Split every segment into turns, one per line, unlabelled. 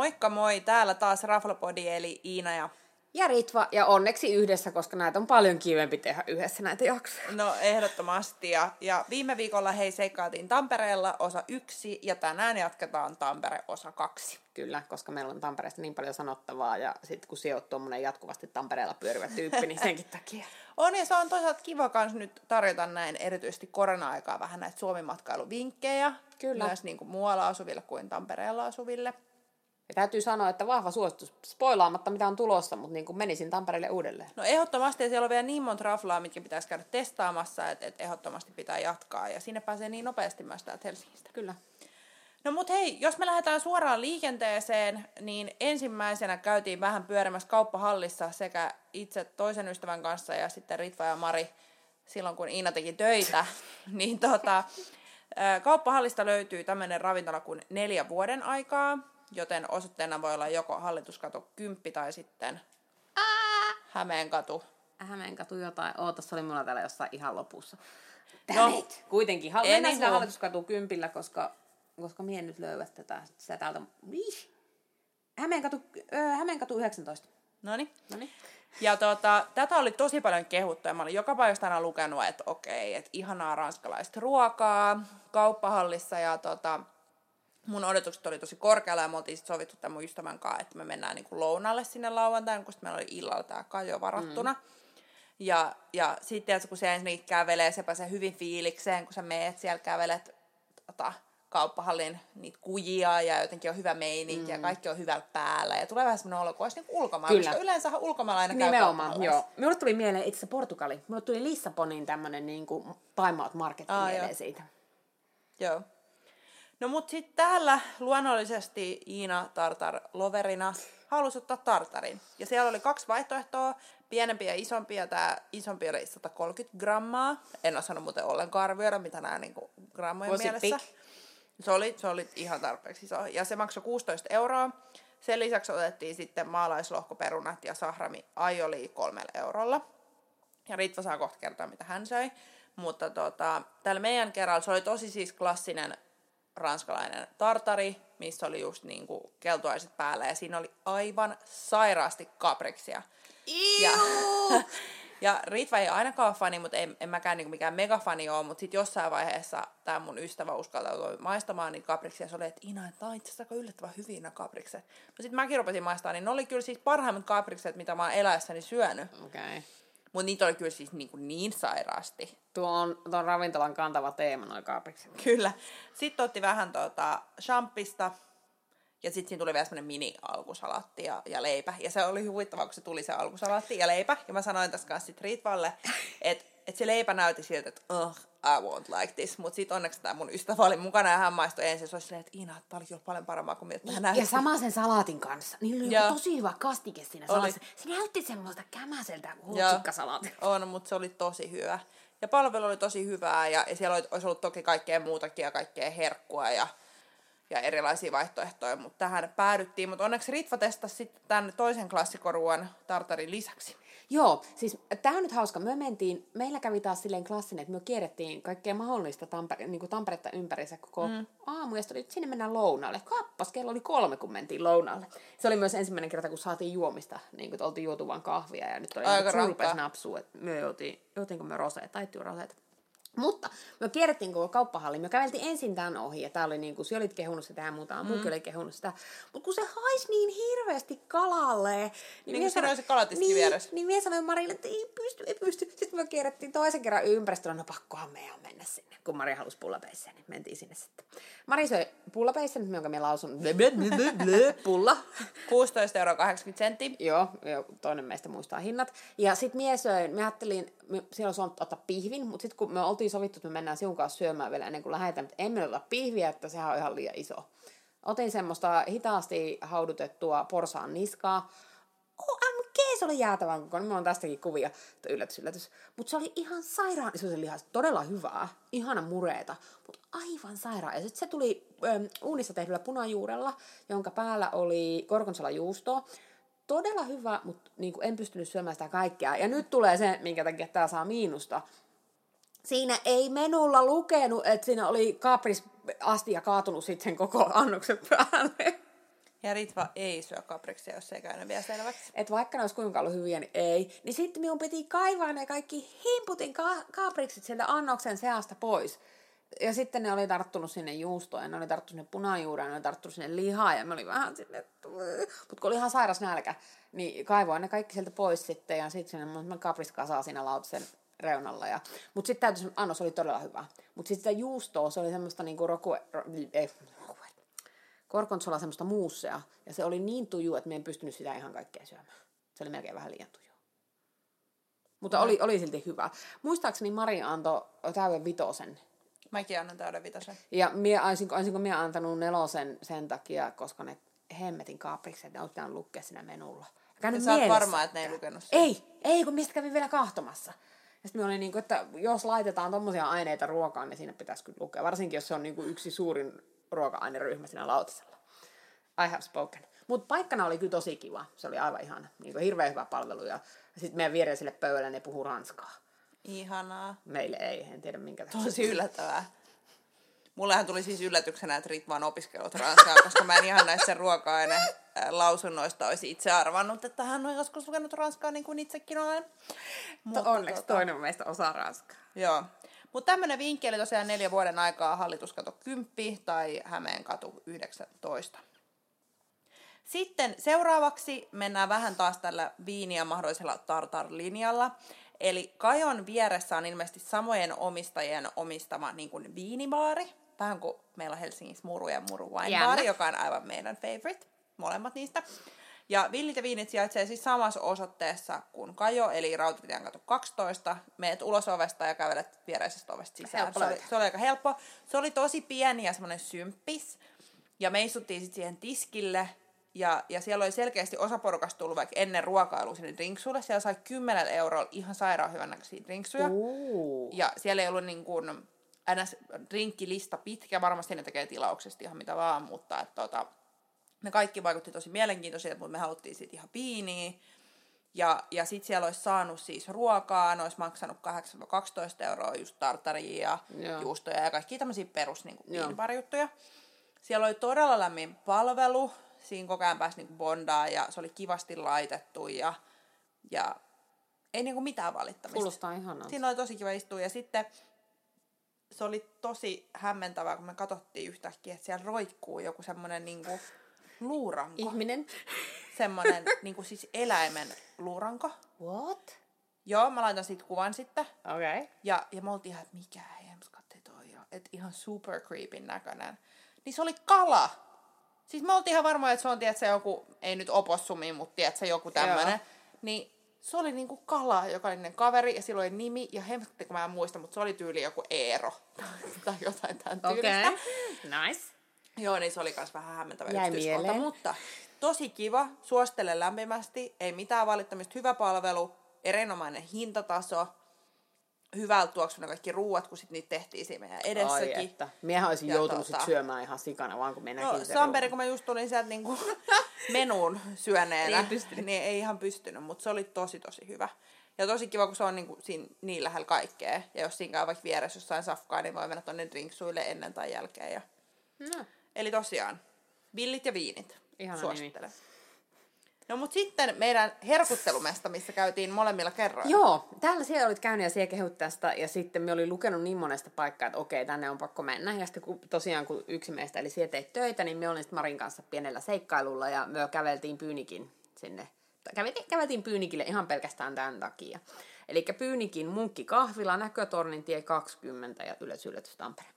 Moikka moi, täällä taas Raflapodi eli Iina ja...
Ja Ritva, ja onneksi yhdessä, koska näitä on paljon kivempi tehdä yhdessä näitä jaksoja.
No ehdottomasti, ja, ja viime viikolla hei seikkaatiin Tampereella osa yksi, ja tänään jatketaan Tampere osa kaksi.
Kyllä, koska meillä on Tampereesta niin paljon sanottavaa, ja sitten kun olet tuommoinen jatkuvasti Tampereella pyörivä tyyppi, niin senkin takia.
On, ja se on toisaalta kiva kans nyt tarjota näin erityisesti korona-aikaa vähän näitä Suomi-matkailuvinkkejä.
Kyllä.
Myös niin kuin muualla asuville kuin Tampereella asuville.
Ja täytyy sanoa, että vahva suositus, spoilaamatta mitä on tulossa, mutta niin kuin menisin Tampereelle uudelleen.
No ehdottomasti, ja siellä on vielä niin monta raflaa, mitkä pitäisi käydä testaamassa, että, että ehdottomasti pitää jatkaa, ja sinne pääsee niin nopeasti myös täältä Helsingistä.
Kyllä.
No mut hei, jos me lähdetään suoraan liikenteeseen, niin ensimmäisenä käytiin vähän pyörimässä kauppahallissa sekä itse toisen ystävän kanssa ja sitten Ritva ja Mari silloin kun Iina teki töitä, niin tota, kauppahallista löytyy tämmöinen ravintola kuin neljä vuoden aikaa, joten osoitteena voi olla joko hallituskatu 10 tai sitten Hämeenkatu.
Hämeenkatu jotain. Oota, se oli mulla täällä jossain ihan lopussa.
No,
Damn it. Kuitenkin. Hal- mennään sitä
Anywho.
hallituskatu kympillä, koska, koska mie en nyt löydä tätä. Sitä täältä. Ih. Hämeenkatu, äh, Hämeenkatu 19.
Noniin.
Noniin.
Ja tota, tätä oli tosi paljon kehuttu ja mä olin joka paikasta aina lukenut, että okei, että ihanaa ranskalaista ruokaa kauppahallissa ja tota, mun odotukset oli tosi korkealla ja me oltiin sit sovittu tämän mun ystävän kanssa, että me mennään niinku lounalle sinne lauantaina, kun sit meillä oli illalla tää kajo varattuna. Mm. Ja, ja sitten kun se ensinnäkin kävelee, se pääsee hyvin fiilikseen, kun sä meet siellä kävelet tota, kauppahallin niitä kujia ja jotenkin on hyvä meininki mm. ja kaikki on hyvällä päällä. Ja tulee vähän semmoinen olo, kuin olisi niinku ulkomailla,
Kyllä.
koska yleensä ulkomailla aina käy
Nimenomaan,
kauppahallissa.
joo. Minulle tuli mieleen itse Portugali. Minulle tuli Lissabonin tämmönen niin kuin Time Out Market
Aa,
mieleen
joo.
siitä.
Joo. No mut sitten täällä luonnollisesti Iina Tartar loverina halusi ottaa tartarin. Ja siellä oli kaksi vaihtoehtoa, pienempi ja isompi, ja tämä isompi oli 130 grammaa. En osannut muuten ollenkaan arvioida, mitä nämä niinku grammojen
Was
mielessä. Se oli, se oli ihan tarpeeksi iso. Ja se maksoi 16 euroa. Sen lisäksi otettiin sitten maalaislohkoperunat ja sahrami aioli kolmella eurolla. Ja Ritva saa kohta kertoa, mitä hän söi. Mutta tota, tällä meidän kerralla se oli tosi siis klassinen ranskalainen tartari, missä oli just niinku keltuaiset päällä. Ja siinä oli aivan sairaasti kapriksia. Ja, ja Ritva ei ainakaan fani, mutta en, en mäkään niinku mikään megafani ole, mutta sitten jossain vaiheessa tämä mun ystävä uskaltautui maistamaan niin kapriksia, se oli, että Ina, että on itse asiassa aika yllättävän hyviä nämä kaprikset. No sitten mäkin rupesin maistamaan, niin ne oli kyllä siis parhaimmat kaprikset, mitä mä oon eläessäni syönyt.
Okei. Okay.
Mutta niitä oli kyllä siis niin, kuin niin sairaasti.
Tuo on tuon ravintolan kantava teema, noin kaapikset.
Kyllä. Sitten otti vähän tuota champista. Ja sitten siinä tuli vielä semmoinen mini-alkusalaatti ja, ja leipä. Ja se oli huvittavaa, kun se tuli se alkusalaatti ja leipä. Ja mä sanoin tässä kanssa sit Ritvalle, että et se leipä näytti siltä, että oh, I won't like this. Mutta sitten onneksi tämä mun ystävä oli mukana ja hän maistoi ensin. Se oli silleen, että Iina, tämä oli kyllä paljon parempaa kuin mitä hän
Ja
näytti.
sama sen salaatin kanssa. Niin oli joku tosi hyvä kastike siinä salaatissa. Se näytti semmoista kämäseltä
Joo.
hutsikkasalaatilta.
On, mutta se oli tosi hyvä. Ja palvelu oli tosi hyvää ja, ja siellä oli, olisi ollut toki kaikkea muutakin ja kaikkea herkkua ja, ja erilaisia vaihtoehtoja, mutta tähän päädyttiin. Mutta onneksi Ritva testasi sitten tämän toisen klassikoruan tartarin lisäksi.
Joo, siis tämä on nyt hauska. Me mentiin, meillä kävi taas silleen klassinen, että me kierrettiin kaikkea mahdollista Tampere, niin kuin Tamperetta ympärissä koko mm. aamu. Ja sitten sinne mennään lounaalle. Kappas, kello oli kolme, kun mentiin lounaalle. Se oli myös ensimmäinen kerta, kun saatiin juomista. Niin kuin, oltiin juotu vaan kahvia ja nyt oli
Aika
niin, napsua. että Me juotiin, juotiinko me roseet, taittiin roseet. Mutta me kierrettiin koko kauppahalli. Me käveltiin ensin tämän ohi, ja tää oli niin kuin, sinä olit kehunut sitä ja muuta, mm. muukin oli kehunut sitä. Mutta kun se haisi niin hirveästi kalalle, niin,
Niin
sanoin-
oli se kalatiski
niin,
vieressä.
Niin minä sanoin Marille, että ei pysty, ei pysty. Sitten me kierrettiin toisen kerran ympäristöllä, no pakkohan meidän mennä sinne, kun Mari halusi pullapeisseen, niin mentiin sinne sitten. Mari söi pullapeisseen, jonka minä lausun, blö, blö, blö, blö, pulla.
16 euroa 80 senttiä.
Joo, joo, toinen meistä muistaa hinnat. Ja sitten mie söin, me ajattelin, me, siellä olisi ollut ottaa pihvin, mutta sitten kun me oltiin sovittu, että me mennään sinun kanssa syömään vielä ennen kuin lähdetään, mutta emme ota pihviä, että sehän on ihan liian iso. Otin semmoista hitaasti haudutettua porsaan niskaa. OMG, se oli jäätävän kokoinen. Mulla on tästäkin kuvia, että yllätys, yllätys. Mutta se oli ihan sairaan se lihas. Todella hyvää. Ihana mureeta. Mutta aivan sairaan. Ja sitten se tuli ähm, uunissa tehdyllä punajuurella, jonka päällä oli gorgonzola-juustoa. Todella hyvä, mutta niin en pystynyt syömään sitä kaikkea. Ja nyt tulee se, minkä takia tämä saa miinusta. Siinä ei menulla lukenut, että siinä oli kapris astia kaatunut sitten koko annoksen päälle.
Ja Ritva ei syö kapriksia, jos ei käynyt vielä selväksi.
että vaikka ne olisi kuinka ollut hyviä, niin ei. Niin sitten minun piti kaivaa ne kaikki himputin ka- kapriksit sieltä annoksen seasta pois. Ja sitten ne oli tarttunut sinne juustoon, ja ne oli tarttunut sinne punajuureen, ne oli tarttunut sinne lihaa, ja me oli vähän sinne, mutta kun oli ihan sairas nälkä, niin kaivoin ne kaikki sieltä pois sitten, ja sitten sinne mun kapris kasaa siinä lautasen reunalla. Ja, mutta sitten täytyy annos oli todella hyvä. Mutta sitten sitä juustoa, se oli semmoista niinku roku, ro, ei, korkonsola semmoista muussea, ja se oli niin tuju, että me en pystynyt sitä ihan kaikkea syömään. Se oli melkein vähän liian tuju. Mutta oli, oli silti hyvä. Muistaakseni Mari antoi täyden vitosen.
Mäkin annan täyden vitosen.
Ja mie, olisinko, olisinko mie antanut nelosen sen takia, koska ne hemmetin kaaprikset, ne pitänyt lukea siinä menulla. Käynyt
Ja sä oot varma, että ne ei lukenut sitä?
Ei, ei, kun mistä kävin vielä kahtomassa. Ja sitten olin niin kuin, että jos laitetaan tommosia aineita ruokaan, niin siinä pitäisi kyllä lukea. Varsinkin, jos se on niin kuin yksi suurin ruoka-aineryhmä siinä lautasella. I have spoken. Mutta paikkana oli kyllä tosi kiva. Se oli aivan ihana. Niin kuin hirveän hyvä palvelu. Ja sitten meidän viereiselle pöydälle ne puhuu ranskaa.
Ihanaa.
Meille ei, en tiedä minkä takia.
Tosi yllättävää. Mullehan tuli siis yllätyksenä, että Ritva on opiskellut ranskaa, koska mä en ihan näissä ruoka-aine äh, lausunnoista olisi itse arvannut, että hän on joskus lukenut ranskaa niin kuin itsekin olen.
Mutta onneksi toinen meistä osaa ranskaa.
Joo. Mutta tämmöinen vinkki oli tosiaan neljä vuoden aikaa hallituskato 10 tai Hämeenkatu 19. Sitten seuraavaksi mennään vähän taas tällä viiniä mahdollisella tartar-linjalla. Eli Kajon vieressä on ilmeisesti samojen omistajien omistama niin kuin viinibaari. Vähän kuin meillä on Helsingissä Muru ja Muru Wine joka on aivan meidän favorite, molemmat niistä. Ja villit ja viinit sijaitsee siis samassa osoitteessa kuin Kajo, eli Rautatien katu 12. Meet ulos ovesta ja kävelet viereisestä ovesta sisään.
Helppo
Se oli, se oli aika helppo. Se oli tosi pieni ja semmoinen symppis. Ja me istuttiin sitten siihen tiskille. Ja, ja siellä oli selkeästi osa porukasta tullut vaikka ennen ruokailua sinne drinksulle. Siellä sai 10 eurolla ihan sairaan hyvän näköisiä drinksuja.
Uh.
Ja siellä ei ollut niin kuin, ns. drinkkilista pitkä. Varmasti ne tekee tilauksesta ihan mitä vaan, mutta että, tota, ne kaikki vaikutti tosi mielenkiintoisilta, mutta me haluttiin siitä ihan piiniä. Ja, ja sitten siellä olisi saanut siis ruokaa, ne olisi maksanut 8-12 euroa just tartaria ja
Joo.
juustoja ja kaikki tämmöisiä perus niin viinibarijuttuja. Siellä oli todella lämmin palvelu, siinä koko ajan pääsi niin bondaa ja se oli kivasti laitettu ja, ja ei niinku mitään valittamista.
Kuulostaa ihanalta.
Siinä oli tosi kiva istua ja sitten se oli tosi hämmentävää, kun me katsottiin yhtäkkiä, että siellä roikkuu joku semmoinen niinku luuranko.
Ihminen.
Semmoinen niinku siis eläimen luuranko.
What?
Joo, mä laitan siitä kuvan sitten.
Okei. Okay.
Ja, ja me oltiin ihan, että mikä hemskatti toi on. Että ihan super creepin näköinen. Niin se oli kala. Siis me oltiin ihan varmoja, että se on, tiedätkö, joku, ei nyt opossumi, mutta tiedätkö, joku tämmönen.
Joo.
Niin se oli niinku kala, joka oli niiden kaveri, ja sillä oli nimi, ja hemskatti, kun mä en muista, mutta se oli tyyli joku Eero. tai jotain tämän tyylistä.
Okay. Nice.
Joo, niin se oli myös vähän hämmentävä
Jäi
yksityiskohta,
mieleen.
mutta tosi kiva, suosittelen lämpimästi, ei mitään valittamista, hyvä palvelu, erinomainen hintataso, hyvältä tuoksu ne kaikki ruuat, kun sit niitä tehtiin siinä meidän
Ai
edessäkin.
että. Miehän olisin
Ja
joutunut
tota-
sit syömään ihan sikana, vaan kun me
No, Samperi, kun mä just tulin sieltä niinku menuun syöneenä,
pystynyt.
niin ei ihan pystynyt, mutta se oli tosi tosi hyvä. Ja tosi kiva, kun se on niinku siinä, niin lähellä kaikkea. Ja jos siinä käy vaikka vieressä jossain safkaa, niin voi mennä tonne drinksuille ennen tai jälkeen. Ja...
No.
Eli tosiaan, villit ja viinit.
Ihana
Suosittelen. No mut sitten meidän herkuttelumesta, missä käytiin molemmilla kerroilla.
Joo, täällä siellä olit käynyt ja siellä kehut tästä, ja sitten me olin lukenut niin monesta paikkaa, että okei, tänne on pakko mennä. Ja sitten kun, tosiaan, kun yksi meistä, eli siellä teit töitä, niin me olin sitten Marin kanssa pienellä seikkailulla, ja me käveltiin Pyynikin sinne. Käveltiin, käveltiin Pyynikille ihan pelkästään tämän takia. Eli Pyynikin munkki kahvila, näkötornin tie 20 ja ylös Tampere.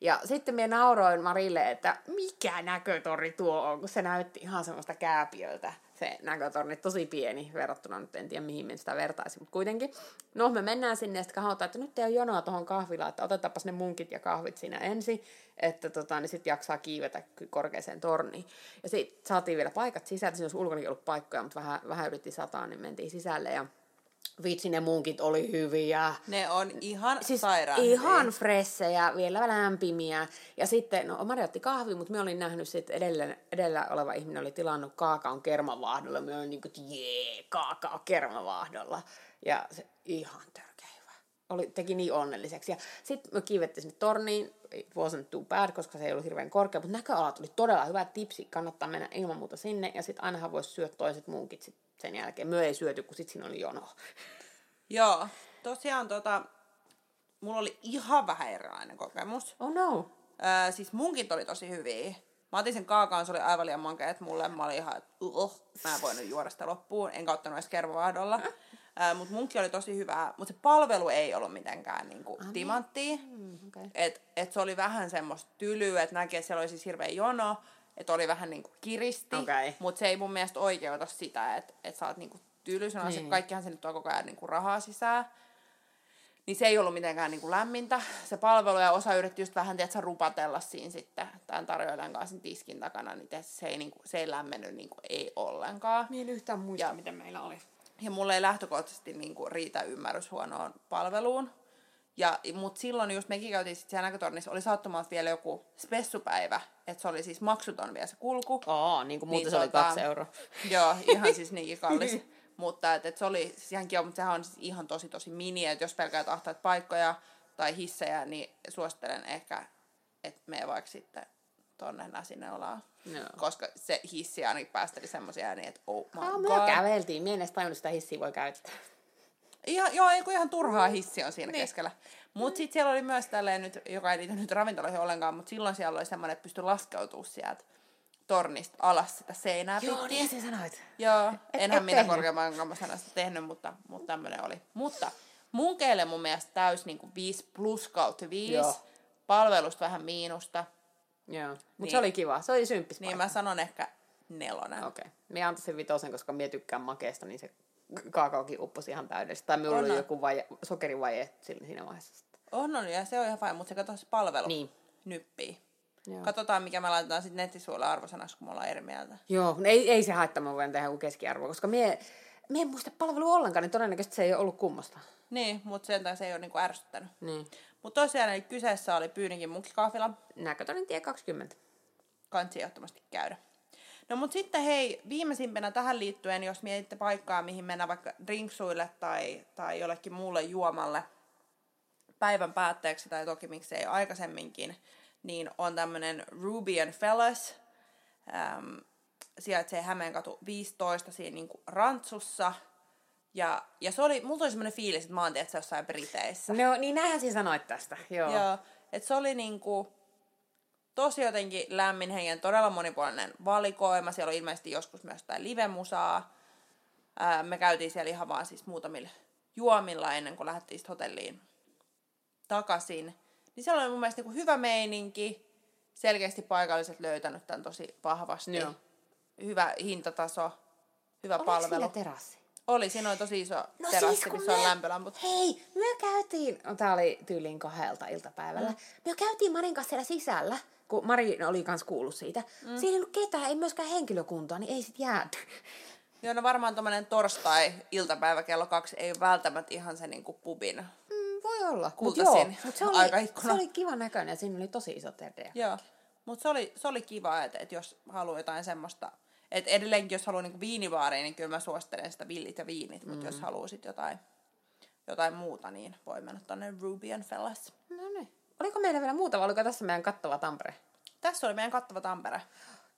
Ja sitten minä nauroin Marille, että mikä näkötorni tuo on, kun se näytti ihan semmoista kääpiöltä. Se näkötorni tosi pieni verrattuna nyt, en tiedä mihin me sitä vertaisin, mutta kuitenkin. No me mennään sinne ja sitten katsotaan, että nyt ei ole jonoa tuohon kahvilaan, että otetaanpas ne munkit ja kahvit siinä ensin, että tota, niin sitten jaksaa kiivetä korkeaseen torniin. Ja sitten saatiin vielä paikat sisältä, siinä olisi ulkonakin ollut paikkoja, mutta vähän, vähän yritti sataa, niin mentiin sisälle ja vitsi ne munkit oli hyviä.
Ne on ihan
Siis
sairaan
ihan
hyviä.
fressejä, vielä lämpimiä. Ja sitten, no Mari otti kahvi, mutta me olin nähnyt sitten edellä, edellä oleva ihminen oli tilannut kaakaon kermavaahdolla. Me olin niin kuin, jee, kaakao kermavaahdolla. Ja se ihan törkeä hyvä. oli, teki niin onnelliseksi. Ja sitten me kiivettiin sinne torniin, it wasn't too bad, koska se ei ollut hirveän korkea, mutta näköalat oli todella hyvä tipsi, kannattaa mennä ilman muuta sinne, ja sitten ainahan voisi syödä toiset munkit sit sen jälkeen. Me ei syöty, kun sitten siinä oli jono.
Joo, tosiaan tota, mulla oli ihan vähän erilainen kokemus.
Oh no.
Öö, siis munkit oli tosi hyviä. Mä otin sen kaakaan, se oli aivan liian mankeet mulle. Mä olin ihan, että uh, mä en voinut juoda sitä loppuun. En ottanut edes kervavaahdolla. Öö, mutta munkki oli tosi hyvää. Mutta se palvelu ei ollut mitenkään niinku
Ah, niin.
timanttia.
Mm, okay.
Et, et se oli vähän semmoista tylyä, että näki, että siellä oli siis hirveä jono. Että oli vähän niinku kiristi.
Okei.
Mutta se ei mun mielestä oikeuta sitä, että et sä oot niinku tyly. Se on
Niin.
niin. kaikkihan se nyt tuo koko ajan niinku rahaa sisään. Niin se ei ollut mitenkään niinku lämmintä, se palvelu, ja osa yritti just vähän, tiedätkö, rupatella siinä sitten tämän tarjoilijan kanssa sen tiskin takana, niin tiedätkö, se ei, niinku, se ei lämmennyt niinku, ei ollenkaan.
En yhtään muista,
Ja-
miten meillä oli.
Ja mulle ei lähtökohtaisesti niinku, riitä ymmärrys huonoon palveluun. Ja, mutta silloin just mekin käytiin sitten siellä näkötornissa, oli sattumalta vielä joku spessupäivä, että se oli siis maksuton vielä se kulku.
Oo, niin kuin muuten
Niin
se oli
tota-
kaksi euroa.
Joo, ihan siis niinkin kallis. mutta et, et se oli siis ihan kiva, mutta sehän on siis ihan tosi tosi mini, että jos pelkää ahtaat paikkoja tai hissejä, niin suosittelen ehkä, että mene vaikka sitten tonne Näsineulaan.
Joo.
Koska se hissi ainakin päästeli semmoisia ääniä, että oh my
me
god.
käveltiin. Mie en edes tajunnut sitä hissiä voi käyttää.
Ihan, joo, ei kun ihan turhaa hissi on siinä
Niin.
keskellä. Mutta sitten siellä oli myös tälleen nyt, joka ei liity nyt ravintoloihin ollenkaan, mutta silloin siellä oli semmoinen, että pystyi laskeutumaan sieltä tornista alas sitä seinää
Joo,
pitkin.
niin sä sanoit.
Joo,
Et-
enhän
et
minä korkeamman kammasta sitä tehnyt, mutta, mutta tämmöinen oli. Mutta munkeille mun mielestä täys niin 5 plus kautta 5.
Joo.
Palvelusta vähän miinusta.
Joo. Mutta
Niin.
se oli kiva. Se oli symppis
Niin mä sanon ehkä nelonen.
Okei. Okay. Minä antaisin vitosen, koska minä tykkään makeesta, niin se kaakaokin upposi ihan täydellisesti. Tai minulla oli joku vaje, sokerivaje siinä vaiheessa.
On, on, ja se on ihan fine, mutta se kato se palvelu
Niin.
nyppii.
Joo.
Katsotaan, mikä me laitetaan sitten nettisivuille arvosanaksi, kun me ollaan eri mieltä.
Joo, no ei, ei se haittaa, mä voin tehdä joku keskiarvo, koska mie, mie en muista palvelua ollenkaan, niin todennäköisesti se ei ole ollut kummasta.
Niin, mutta sen takia se ei ole niinku ärsyttänyt.
Niin.
Mutta tosiaan eli kyseessä oli Pyynikin munkikahvila.
Näkötorin tie 20.
Kansi ehdottomasti käydä. No mut sitten hei, viimeisimpänä tähän liittyen, jos mietitte paikkaa, mihin mennä vaikka drinksuille tai, tai jollekin muulle juomalle päivän päätteeksi, tai toki miksei aikaisemminkin, niin on tämmönen Ruby and Fellas. Ähm, sijaitsee Hämeenkatu 15 siinä niinku rantsussa. Ja, ja se oli, mulla oli semmoinen fiilis, että mä oon tiedätkö, jossain Briteissä.
No niin näinhän siinä sanoit tästä. Joo.
Joo, et se oli niinku tosi jotenkin lämmin hengen, todella monipuolinen valikoima. Siellä oli ilmeisesti joskus myös jotain livemusaa. Ää, me käytiin siellä ihan vaan siis muutamilla juomilla ennen kuin lähdettiin hotelliin takaisin. Niin siellä oli mun mielestä niinku hyvä meininki. Selkeästi paikalliset löytänyt tämän tosi vahvasti.
Joo.
Hyvä hintataso, hyvä
Oliko
palvelu.
sillä terassi?
Oli, siinä oli tosi iso
No
terassi,
siis,
missä on
me-
lämpölamput.
Hei, me käytiin, no, tää oli tyyliin kahdelta iltapäivällä, mm. me käytiin Marin kanssa siellä sisällä, kun Mari oli kans kuullut siitä. Mm. Siinä ei ollut ketään, ei myöskään henkilökuntaa, niin ei sit jääty.
Joo, no varmaan tommonen torstai-iltapäivä kello kaksi ei ole välttämättä ihan se niinku pubin.
Mm, olla. Mut
Kultaisin
joo, mut se oli,
aikaikkuna.
se oli kiva näköinen ja siinä oli tosi iso terve.
Joo. Mutta se oli, se oli kiva, että et jos haluaa jotain semmoista, että edelleenkin jos haluaa niinku viinibaariin, niin kyllä mä suosittelen sitä villit ja viinit, mutta jos haluaa sit jotain, jotain muuta, niin voi mennä tonne Ruby and Fellas.
No niin. Oliko meillä vielä muuta vai oliko tässä meidän kattava Tampere?
Tässä oli meidän kattava Tampere.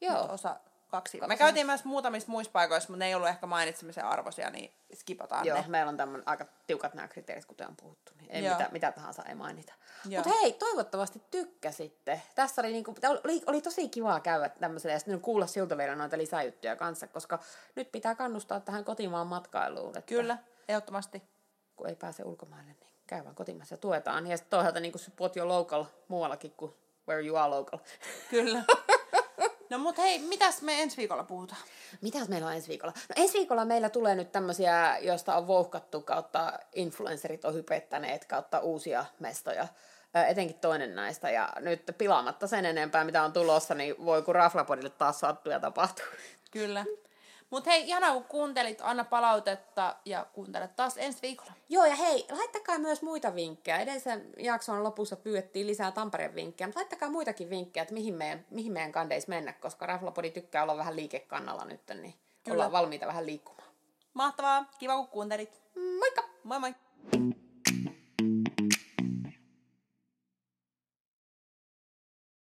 Joo.
Mut Osa kaksi.
Kaksi.
Me käytiin myös muutamissa muissa paikoissa, mutta ne ei ollut ehkä mainitsemisen arvoisia, niin skipataan
Joo,
ne.
meillä on tämmöinen aika tiukat nämä kriteerit, kuten on puhuttu. Niin ei
Joo.
mitä, mitä tahansa ei mainita. Mutta hei, toivottavasti tykkäsitte. Tässä oli, niinku, oli, oli tosi kivaa käydä tämmöisellä ja sitten kuulla siltä vielä noita lisäjuttuja kanssa, koska nyt pitää kannustaa tähän kotimaan matkailuun. Että
Kyllä, ehdottomasti.
Kun ei pääse ulkomaille, niin käy vaan kotimaassa ja tuetaan. Ja sitten toisaalta niin support your local muuallakin kuin where you are local.
Kyllä. No mut hei, mitäs me ensi viikolla puhutaan?
Mitäs meillä on ensi viikolla? No ensi viikolla meillä tulee nyt tämmöisiä, joista on vouhkattu kautta influencerit on hypettäneet kautta uusia mestoja. Ö, Etenkin toinen näistä. Ja nyt pilaamatta sen enempää, mitä on tulossa, niin voi kun Raflapodille taas sattuu ja tapahtuu.
Kyllä. Mut hei, ihanaa kun kuuntelit, anna palautetta ja kuuntele taas ensi viikolla.
Joo, ja hei, laittakaa myös muita vinkkejä. Edellisen jakson lopussa pyydettiin lisää Tampereen vinkkejä, mutta laittakaa muitakin vinkkejä, että mihin meidän, mihin meidän kandeis mennä, koska Raflapodi tykkää olla vähän liikekannalla nyt, niin
Kyllä.
ollaan valmiita vähän liikkumaan.
Mahtavaa, kiva kun kuuntelit.
Moikka!
Moi moi!